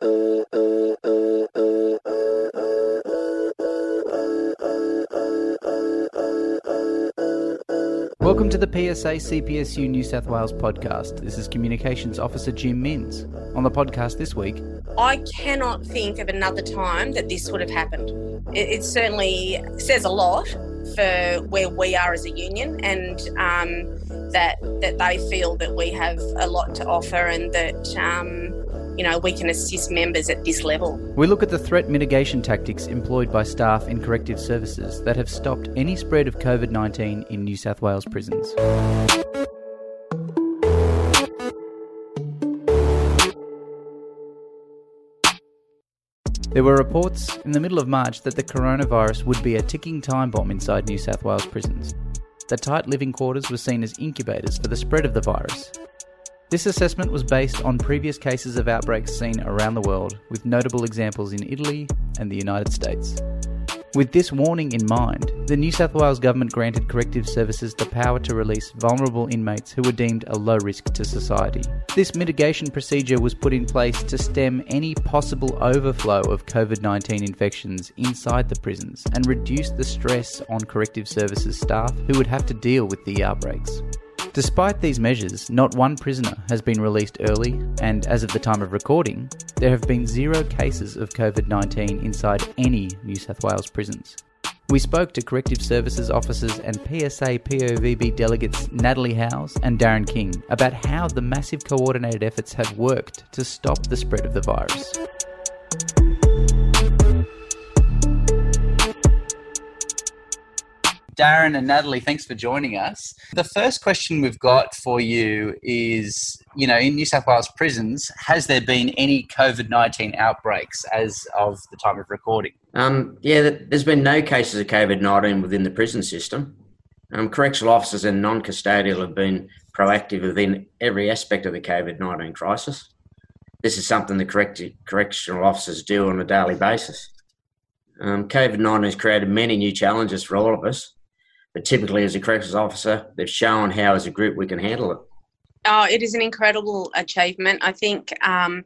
Welcome to the PSA CPSU New South Wales podcast. This is Communications Officer Jim Minns. On the podcast this week, I cannot think of another time that this would have happened. It, it certainly says a lot for where we are as a union, and um, that that they feel that we have a lot to offer, and that um, you know we can assist members at this level. we look at the threat mitigation tactics employed by staff in corrective services that have stopped any spread of COVID 19 in New South Wales prisons. There were reports in the middle of March that the coronavirus would be a ticking time bomb inside New South Wales prisons. The tight living quarters were seen as incubators for the spread of the virus. This assessment was based on previous cases of outbreaks seen around the world, with notable examples in Italy and the United States. With this warning in mind, the New South Wales Government granted corrective services the power to release vulnerable inmates who were deemed a low risk to society. This mitigation procedure was put in place to stem any possible overflow of COVID 19 infections inside the prisons and reduce the stress on corrective services staff who would have to deal with the outbreaks. Despite these measures, not one prisoner has been released early, and as of the time of recording, there have been zero cases of COVID 19 inside any New South Wales prisons. We spoke to Corrective Services officers and PSA POVB delegates Natalie Howes and Darren King about how the massive coordinated efforts have worked to stop the spread of the virus. Darren and Natalie, thanks for joining us. The first question we've got for you is you know, in New South Wales prisons, has there been any COVID 19 outbreaks as of the time of recording? Um, yeah, there's been no cases of COVID 19 within the prison system. Um, correctional officers and non custodial have been proactive within every aspect of the COVID 19 crisis. This is something the correct- correctional officers do on a daily basis. Um, COVID 19 has created many new challenges for all of us, but typically, as a corrections officer, they've shown how, as a group, we can handle it. Oh, it is an incredible achievement. I think um,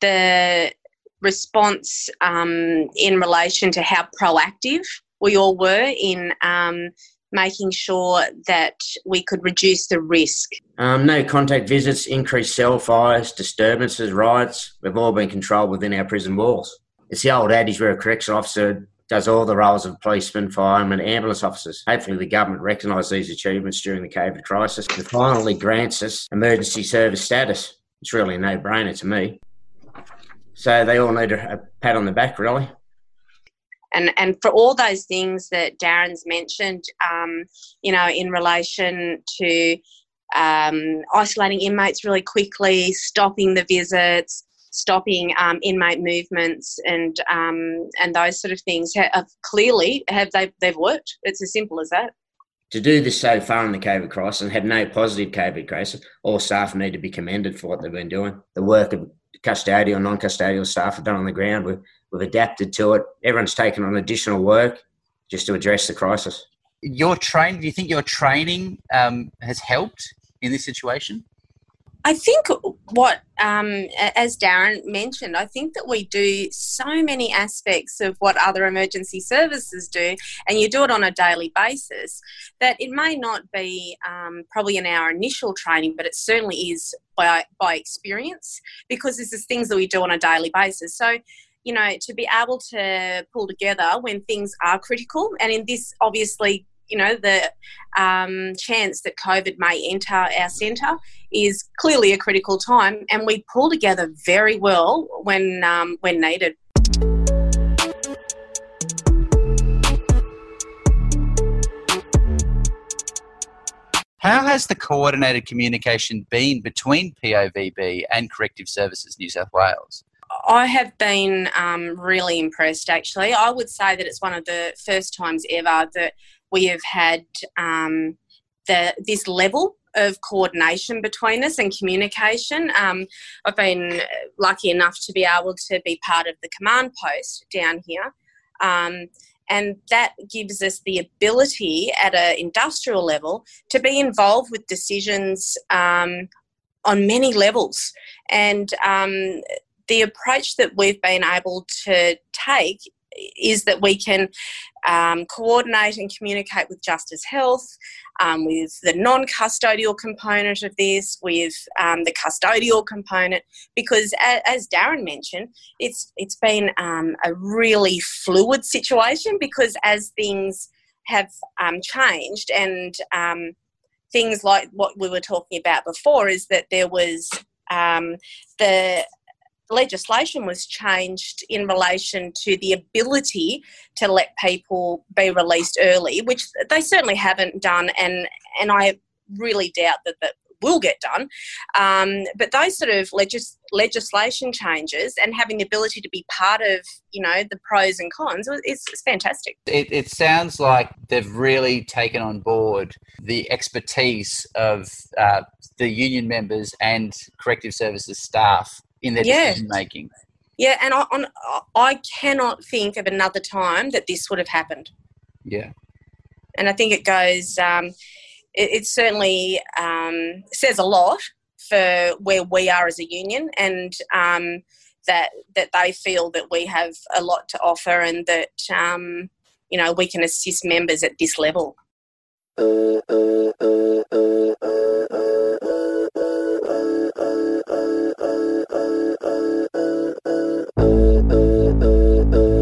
the response um, in relation to how proactive we all were in um, making sure that we could reduce the risk. Um, no contact visits, increased cell fires, disturbances, riots. We've all been controlled within our prison walls. It's the old adage where a correctional officer does all the roles of policemen, firemen, ambulance officers. Hopefully, the government recognised these achievements during the COVID crisis and finally grants us emergency service status. It's really a no brainer to me. So they all need a, a pat on the back, really. and and for all those things that Darren's mentioned, um, you know, in relation to um, isolating inmates really quickly, stopping the visits, stopping um, inmate movements, and um, and those sort of things have clearly have they they've worked. It's as simple as that. To do this so far in the COVID crisis and have no positive COVID cases, all staff need to be commended for what they've been doing. The work of custodial, non-custodial staff have done on the ground. We've, we've adapted to it. Everyone's taken on additional work just to address the crisis. Your train, do you think your training um, has helped in this situation? I think what, um, as Darren mentioned, I think that we do so many aspects of what other emergency services do, and you do it on a daily basis, that it may not be um, probably in our initial training, but it certainly is by, by experience because this is things that we do on a daily basis. So, you know, to be able to pull together when things are critical, and in this, obviously, you know, the um, chance that COVID may enter our centre is clearly a critical time, and we pull together very well when um, when needed. How has the coordinated communication been between POVB and Corrective Services New South Wales? I have been um, really impressed. Actually, I would say that it's one of the first times ever that we have had um, the this level of coordination between us and communication. Um, I've been lucky enough to be able to be part of the command post down here. Um, and that gives us the ability at an industrial level to be involved with decisions um, on many levels. And um, the approach that we've been able to take is that we can um, coordinate and communicate with Justice Health, um, with the non custodial component of this, with um, the custodial component, because as, Darren mentioned, it's, it's been um, a really fluid situation because as things have um, changed and um, things like what we were talking about before is that there was the legislation was changed in relation to the ability to let people be released early, which they certainly haven't done, and and I really doubt that that will get done. Um, but those sort of legis- legislation changes and having the ability to be part of, you know, the pros and cons is, is fantastic. It, it, sounds like they've really taken on board the expertise of uh, the union members and corrective services staff in their yeah. decision making. Yeah, and I, on, I cannot think of another time that this would have happened. Yeah. And I think it goes, um, it, it, certainly um, says a lot for where we are as a union and um, that, that they feel that we have a lot to offer and that, um, you know, we can assist members at this level.